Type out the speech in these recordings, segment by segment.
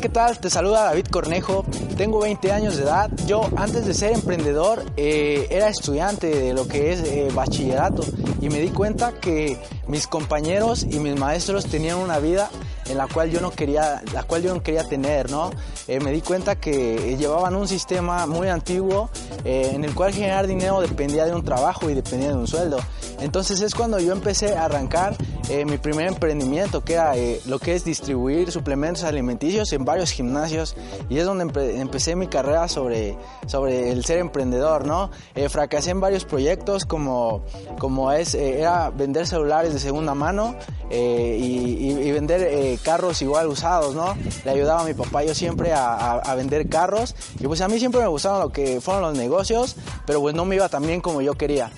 ¿qué tal? Te saluda David Cornejo. Tengo 20 años de edad. Yo antes de ser emprendedor eh, era estudiante de lo que es eh, bachillerato y me di cuenta que mis compañeros y mis maestros tenían una vida en la cual yo no quería, la cual yo no quería tener, ¿no? Eh, me di cuenta que llevaban un sistema muy antiguo en el cual generar dinero dependía de un trabajo y dependía de un sueldo. Entonces es cuando yo empecé a arrancar mi primer emprendimiento, que era lo que es distribuir suplementos alimenticios en varios gimnasios y es donde empecé mi carrera sobre, sobre el ser emprendedor, ¿no? Eh, fracasé en varios proyectos como, como es, eh, era vender celulares de segunda mano eh, y, vender carros igual usados, ¿no? Le ayudaba a mi papá yo siempre a, a, vender carros y pues a mí siempre me gustaron lo que fueron los negocios, pero pues no me iba tan bien como yo quería.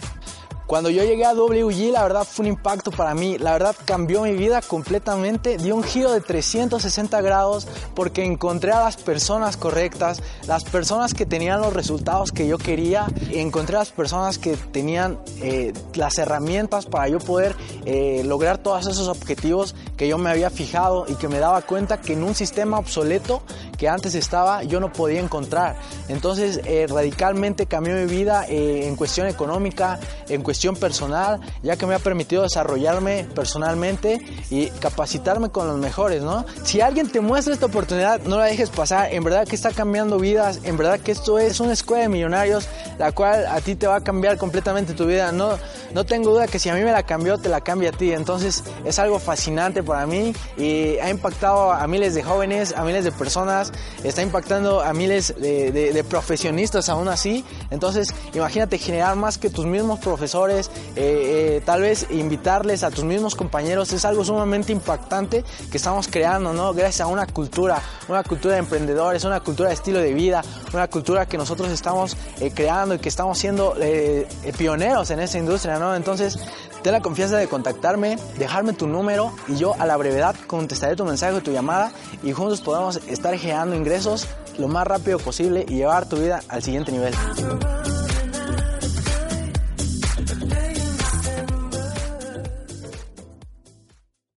Cuando yo llegué a WG, la verdad fue un impacto para mí. La verdad cambió mi vida completamente. Dio un giro de 360 grados porque encontré a las personas correctas, las personas que tenían los resultados que yo quería. Encontré a las personas que tenían eh, las herramientas para yo poder eh, lograr todos esos objetivos que yo me había fijado y que me daba cuenta que en un sistema obsoleto que antes estaba yo no podía encontrar. Entonces eh, radicalmente cambió mi vida en cuestión económica, en cuestión personal, ya que me ha permitido desarrollarme personalmente y capacitarme con los mejores, ¿no? Si alguien te muestra esta oportunidad, no la dejes pasar. En verdad que está cambiando vidas, en verdad que esto es una escuela de millonarios, la cual a ti te va a cambiar completamente tu vida. No, no tengo duda que si a mí me la cambió, te la cambia a ti. Entonces es algo fascinante para mí y ha impactado a miles de jóvenes, a miles de personas, está impactando a miles de, profesionistas aún así. Entonces imagínate generar más que tus mismos profesores eh, eh, tal vez invitarles a tus mismos compañeros, es algo sumamente impactante que estamos creando, ¿no? Gracias a una cultura, una cultura de emprendedores, una cultura de estilo de vida, una cultura que nosotros estamos eh, creando y que estamos siendo pioneros en esa industria, ¿no? Entonces, ten la confianza de contactarme, dejarme tu número y yo a la brevedad contestaré tu mensaje tu llamada y juntos podemos estar generando ingresos lo más rápido posible y llevar tu vida al siguiente nivel.